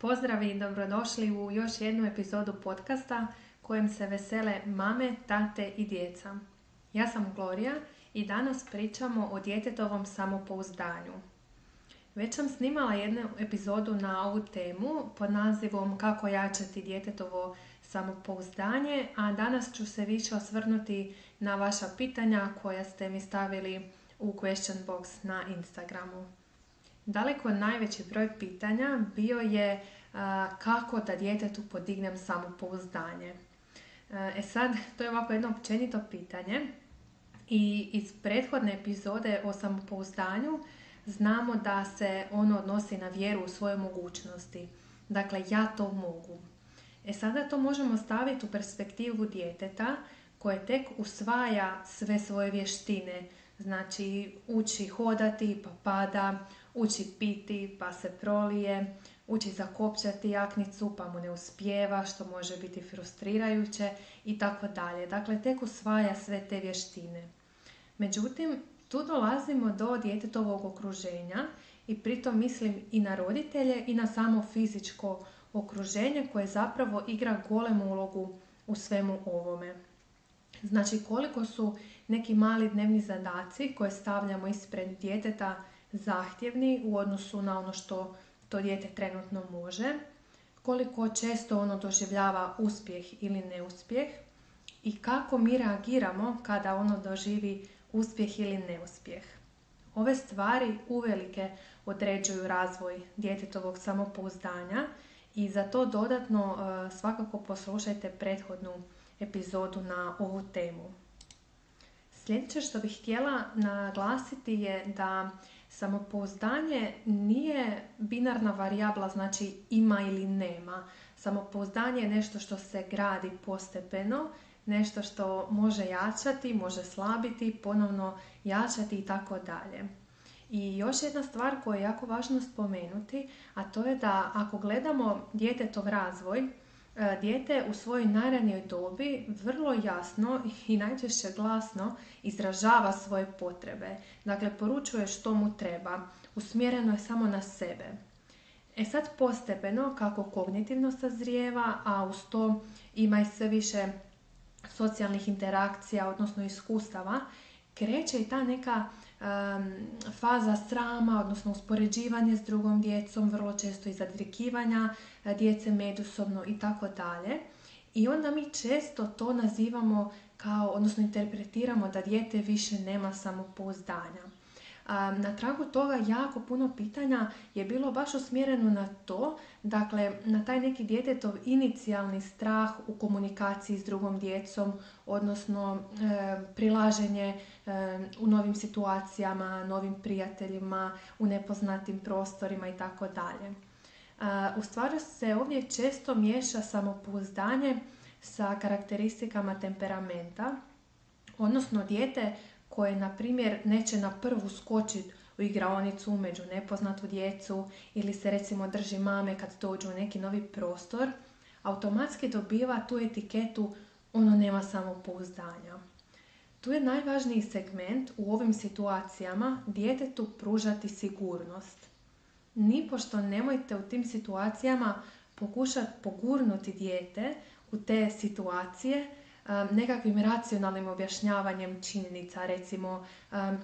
Pozdrav i dobrodošli u još jednu epizodu podcasta kojem se vesele mame, tate i djeca. Ja sam Gloria i danas pričamo o djetetovom samopouzdanju. Već sam snimala jednu epizodu na ovu temu pod nazivom Kako jačati djetetovo samopouzdanje, a danas ću se više osvrnuti na vaša pitanja koja ste mi stavili u question box na Instagramu. Daleko najveći broj pitanja bio je kako da djetetu podignem samopouzdanje. E sad, to je ovako jedno općenito pitanje i iz prethodne epizode o samopouzdanju znamo da se ono odnosi na vjeru u svoje mogućnosti. Dakle, ja to mogu. E sada to možemo staviti u perspektivu djeteta koje tek usvaja sve svoje vještine. Znači, uči hodati pa pada, uči piti pa se prolije, uči zakopčati jaknicu pa mu ne uspijeva što može biti frustrirajuće i tako dalje. Dakle, tek usvaja sve te vještine. Međutim, tu dolazimo do djetetovog okruženja i pritom mislim i na roditelje i na samo fizičko okruženje koje zapravo igra golemu ulogu u svemu ovome. Znači koliko su neki mali dnevni zadaci koje stavljamo ispred djeteta zahtjevni u odnosu na ono što to dijete trenutno može, koliko često ono doživljava uspjeh ili neuspjeh i kako mi reagiramo kada ono doživi uspjeh ili neuspjeh. Ove stvari uvelike određuju razvoj djetetovog samopouzdanja i za to dodatno e, svakako poslušajte prethodnu epizodu na ovu temu. Sljedeće što bih htjela naglasiti je da samopouzdanje nije binarna varijabla, znači ima ili nema. Samopouzdanje je nešto što se gradi postepeno, nešto što može jačati, može slabiti, ponovno jačati i tako dalje. I još jedna stvar koju je jako važno spomenuti, a to je da ako gledamo djetetov razvoj, dijete u svojoj najranijoj dobi vrlo jasno i najčešće glasno izražava svoje potrebe. Dakle, poručuje što mu treba. Usmjereno je samo na sebe. E sad postepeno, kako kognitivno sazrijeva, a uz to ima i sve više socijalnih interakcija, odnosno iskustava, kreće i ta neka faza srama, odnosno uspoređivanje s drugom djecom, vrlo često i zadrikivanja e, djece međusobno i tako dalje. I onda mi često to nazivamo kao, odnosno interpretiramo da dijete više nema samopouzdanja. Na tragu toga jako puno pitanja je bilo baš usmjereno na to, dakle na taj neki djetetov inicijalni strah u komunikaciji s drugom djecom, odnosno e, prilaženje e, u novim situacijama, novim prijateljima, u nepoznatim prostorima i tako dalje. U stvari se ovdje često miješa samopouzdanje sa karakteristikama temperamenta, odnosno dijete koje, na primjer, neće na prvu skočiti u igraonicu među nepoznatu djecu ili se recimo drži mame kad dođu u neki novi prostor, automatski dobiva tu etiketu ono nema samopouzdanja. Tu je najvažniji segment u ovim situacijama djetetu pružati sigurnost. Nipošto nemojte u tim situacijama pokušati pogurnuti dijete u te situacije nekakvim racionalnim objašnjavanjem činjenica, recimo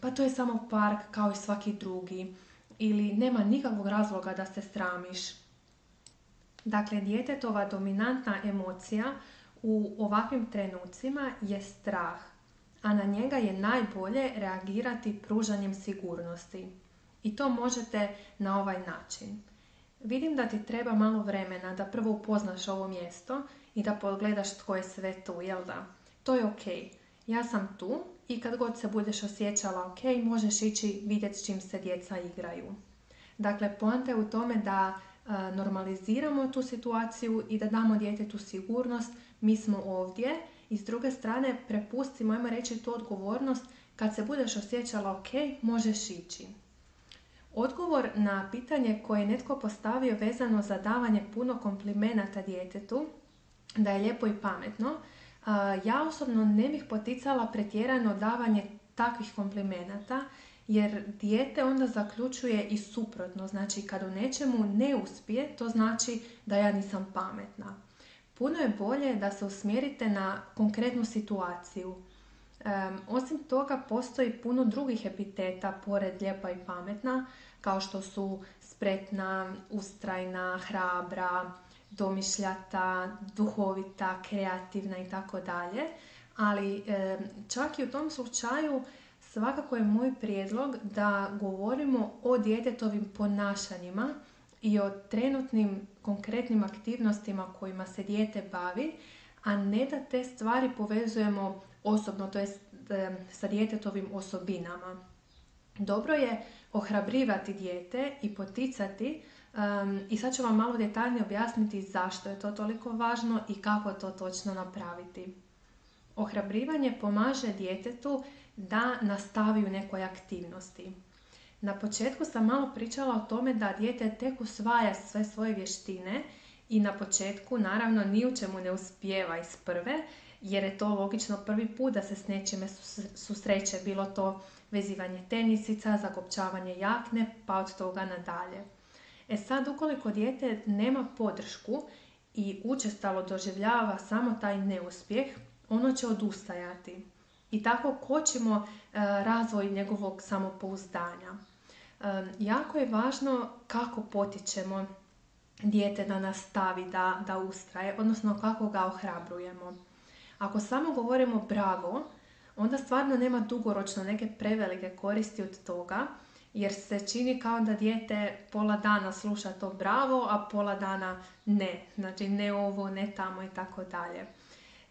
pa to je samo park kao i svaki drugi ili nema nikakvog razloga da se stramiš. Dakle, djetetova dominantna emocija u ovakvim trenucima je strah, a na njega je najbolje reagirati pružanjem sigurnosti. I to možete na ovaj način. Vidim da ti treba malo vremena da prvo upoznaš ovo mjesto i da pogledaš tko je sve tu, jel da? To je ok. Ja sam tu i kad god se budeš osjećala ok, možeš ići vidjeti s čim se djeca igraju. Dakle, poanta je u tome da e, normaliziramo tu situaciju i da damo djetetu sigurnost, mi smo ovdje i s druge strane prepustimo, ajmo reći, tu odgovornost kad se budeš osjećala ok, možeš ići. Odgovor na pitanje koje je netko postavio vezano za davanje puno komplimenata djetetu da je lijepo i pametno, ja osobno ne bih poticala pretjerano davanje takvih komplimenata jer dijete onda zaključuje i suprotno. Znači, kad u nečemu ne uspije, to znači da ja nisam pametna. Puno je bolje da se usmjerite na konkretnu situaciju. osim toga, postoji puno drugih epiteta pored lijepa i pametna, kao što su spretna, ustrajna, hrabra, domišljata, duhovita, kreativna i tako dalje. Ali čak i u tom slučaju svakako je moj prijedlog da govorimo o djetetovim ponašanjima i o trenutnim konkretnim aktivnostima kojima se dijete bavi, a ne da te stvari povezujemo osobno, to jest sa djetetovim osobinama. Dobro je ohrabrivati dijete i poticati i sad ću vam malo detaljnije objasniti zašto je to toliko važno i kako to točno napraviti. Ohrabrivanje pomaže djetetu da nastavi u nekoj aktivnosti. Na početku sam malo pričala o tome da dijete tek usvaja sve svoje vještine i na početku naravno ni u čemu ne uspijeva iz prve, jer je to logično prvi put da se s nečime susreće, bilo to vezivanje tenisica, zakopčavanje jakne, pa od toga nadalje. E sad, ukoliko dijete nema podršku i učestalo doživljava samo taj neuspjeh, ono će odustajati. I tako kočimo e, razvoj njegovog samopouzdanja. E, jako je važno kako potičemo dijete da nastavi, da, da ustraje, odnosno kako ga ohrabrujemo. Ako samo govorimo bravo, onda stvarno nema dugoročno neke prevelike koristi od toga, jer se čini kao da dijete pola dana sluša to bravo, a pola dana ne. Znači ne ovo, ne tamo i tako dalje.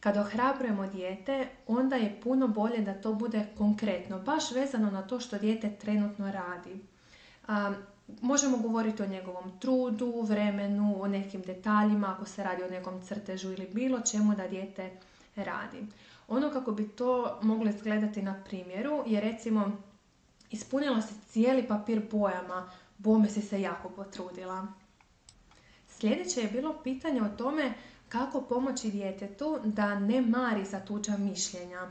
Kad ohrabrujemo dijete, onda je puno bolje da to bude konkretno, baš vezano na to što dijete trenutno radi. možemo govoriti o njegovom trudu, vremenu, o nekim detaljima, ako se radi o nekom crtežu ili bilo čemu da dijete radi. Ono kako bi to moglo izgledati na primjeru je recimo ispunila si cijeli papir bojama, bome si se jako potrudila. Sljedeće je bilo pitanje o tome kako pomoći djetetu da ne mari za tuđa mišljenja.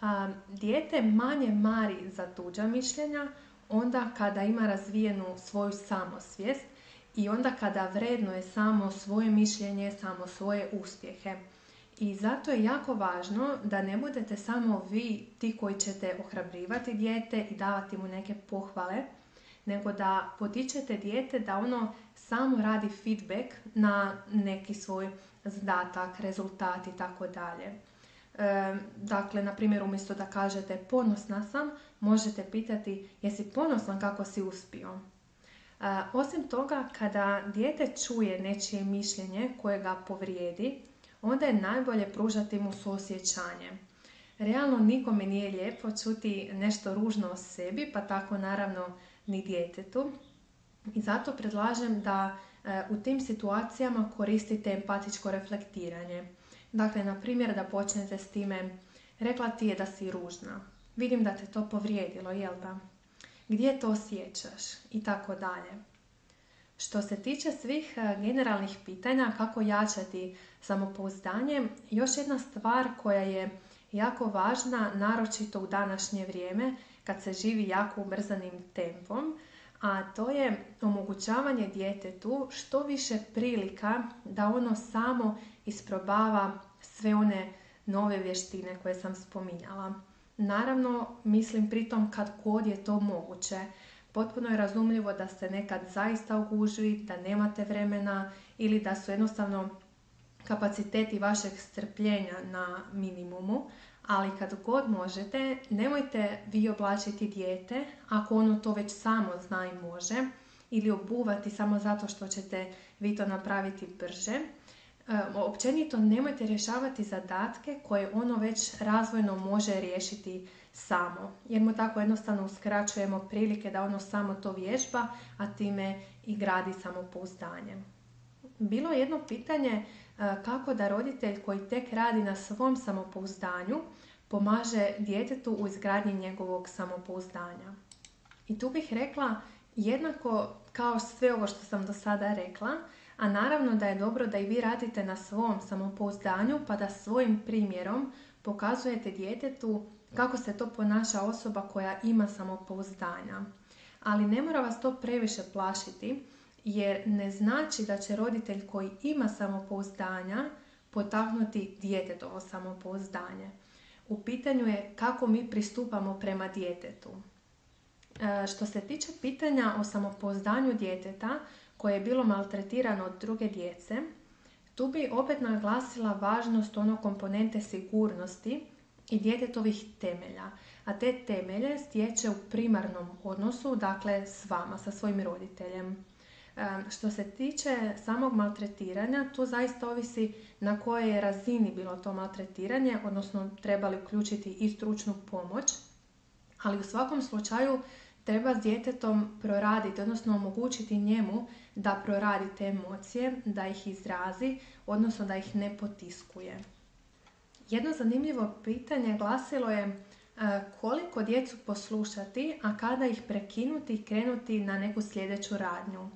A, dijete manje mari za tuđa mišljenja onda kada ima razvijenu svoju samosvijest i onda kada vrednuje samo svoje mišljenje, samo svoje uspjehe. I zato je jako važno da ne budete samo vi ti koji ćete ohrabrivati dijete i davati mu neke pohvale, nego da potičete dijete da ono samo radi feedback na neki svoj zadatak, rezultat i tako dalje. Dakle, na primjer, umjesto da kažete ponosna sam, možete pitati jesi ponosan kako si uspio. Osim toga, kada dijete čuje nečije mišljenje koje ga povrijedi, onda je najbolje pružati mu suosjećanje. Realno nikome nije lijepo čuti nešto ružno o sebi, pa tako naravno ni djetetu. I zato predlažem da e, u tim situacijama koristite empatičko reflektiranje. Dakle, na primjer da počnete s time rekla ti je da si ružna. Vidim da te to povrijedilo, jel da? Gdje to osjećaš? I tako dalje. Što se tiče svih e, generalnih pitanja kako jačati samopouzdanje, još jedna stvar koja je jako važna, naročito u današnje vrijeme, kad se živi jako ubrzanim tempom, a to je omogućavanje djetetu što više prilika da ono samo isprobava sve one nove vještine koje sam spominjala. Naravno, mislim pritom kad god je to moguće. Potpuno je razumljivo da ste nekad zaista ugužvi, da nemate vremena ili da su jednostavno kapaciteti vašeg strpljenja na minimumu, ali kad god možete, nemojte vi oblačiti dijete ako ono to već samo zna i može ili obuvati samo zato što ćete vi to napraviti brže. Općenito nemojte rješavati zadatke koje ono već razvojno može riješiti samo, jer mu tako jednostavno uskraćujemo prilike da ono samo to vježba, a time i gradi samopouzdanje. Bilo je jedno pitanje kako da roditelj koji tek radi na svom samopouzdanju pomaže djetetu u izgradnji njegovog samopouzdanja. I tu bih rekla jednako kao sve ovo što sam do sada rekla, a naravno da je dobro da i vi radite na svom samopouzdanju pa da svojim primjerom pokazujete djetetu kako se to ponaša osoba koja ima samopouzdanja. Ali ne mora vas to previše plašiti jer ne znači da će roditelj koji ima samopouzdanja potaknuti djetetovo samopouzdanje. U pitanju je kako mi pristupamo prema djetetu. E, što se tiče pitanja o samopouzdanju djeteta koje je bilo maltretirano od druge djece, tu bi opet naglasila važnost ono komponente sigurnosti i djetetovih temelja. A te temelje stječe u primarnom odnosu, dakle s vama, sa svojim roditeljem. Što se tiče samog maltretiranja, tu zaista ovisi na kojoj je razini bilo to maltretiranje, odnosno trebali uključiti i stručnu pomoć, ali u svakom slučaju treba s djetetom proraditi, odnosno omogućiti njemu da proradi te emocije, da ih izrazi, odnosno da ih ne potiskuje. Jedno zanimljivo pitanje glasilo je e, koliko djecu poslušati, a kada ih prekinuti i krenuti na neku sljedeću radnju.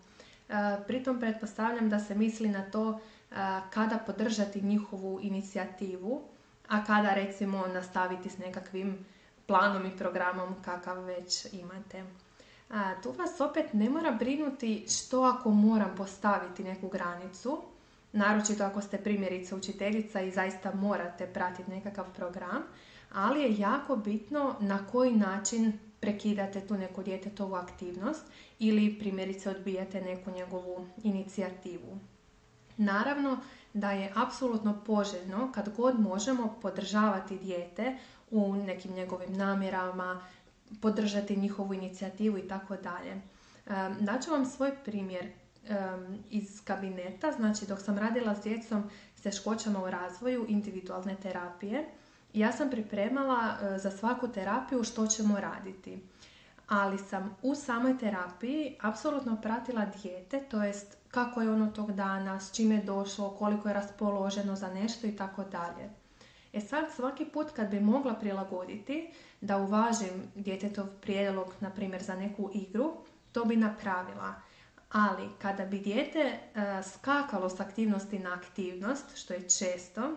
E, pritom pretpostavljam da se misli na to e, kada podržati njihovu inicijativu, a kada recimo nastaviti s nekakvim planom i programom kakav već imate. A, tu vas opet ne mora brinuti što ako moram postaviti neku granicu, naročito ako ste primjerice učiteljica i zaista morate pratiti nekakav program, ali je jako bitno na koji način prekidate tu neku djetetovu aktivnost ili primjerice odbijate neku njegovu inicijativu. Naravno da je apsolutno poželjno kad god možemo podržavati dijete u nekim njegovim namjerama, podržati njihovu inicijativu i tako dalje. Daću vam svoj primjer iz kabineta, znači dok sam radila s djecom s teškoćama u razvoju individualne terapije, ja sam pripremala e, za svaku terapiju što ćemo raditi. Ali sam u samoj terapiji apsolutno pratila dijete, to jest kako je ono tog dana, s čime je došlo, koliko je raspoloženo za nešto i tako dalje. E sad svaki put kad bi mogla prilagoditi da uvažim djetetov prijedlog, na primjer za neku igru, to bi napravila. Ali kada bi dijete e, skakalo s aktivnosti na aktivnost, što je često,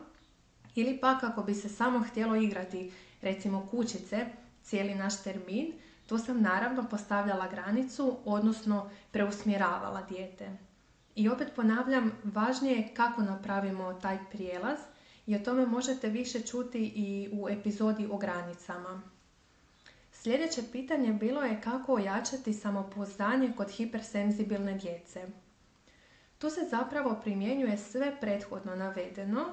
ili pak ako bi se samo htjelo igrati recimo kućice cijeli naš termin, tu sam naravno postavljala granicu, odnosno preusmjeravala dijete. I opet ponavljam, važnije je kako napravimo taj prijelaz i o tome možete više čuti i u epizodi o granicama. Sljedeće pitanje bilo je kako ojačati samopouzdanje kod hipersenzibilne djece. Tu se zapravo primjenjuje sve prethodno navedeno,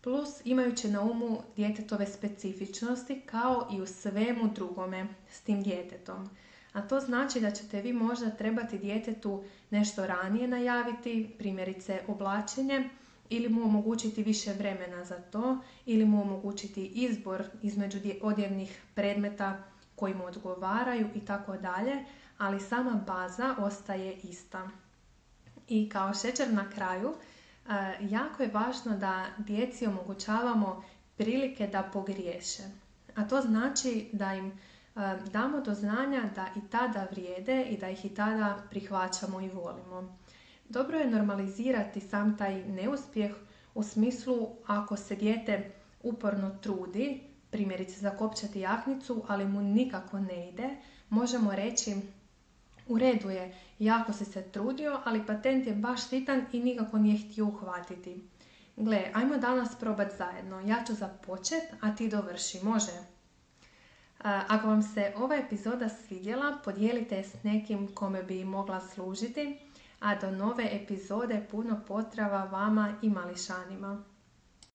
plus imajući na umu djetetove specifičnosti kao i u svemu drugome s tim djetetom. A to znači da ćete vi možda trebati djetetu nešto ranije najaviti, primjerice oblačenje, ili mu omogućiti više vremena za to, ili mu omogućiti izbor između odjevnih predmeta koji mu odgovaraju i tako dalje, ali sama baza ostaje ista. I kao šećer na kraju, E, jako je važno da djeci omogućavamo prilike da pogriješe. A to znači da im e, damo do znanja da i tada vrijede i da ih i tada prihvaćamo i volimo. Dobro je normalizirati sam taj neuspjeh u smislu ako se dijete uporno trudi, primjerice zakopčati jaknicu, ali mu nikako ne ide, možemo reći u redu je, jako si se trudio, ali patent je baš sitan i nikako nije htio uhvatiti. Gle, ajmo danas probat zajedno. Ja ću započet, a ti dovrši. Može? Ako vam se ova epizoda svidjela, podijelite je s nekim kome bi mogla služiti, a do nove epizode puno potrava vama i mališanima.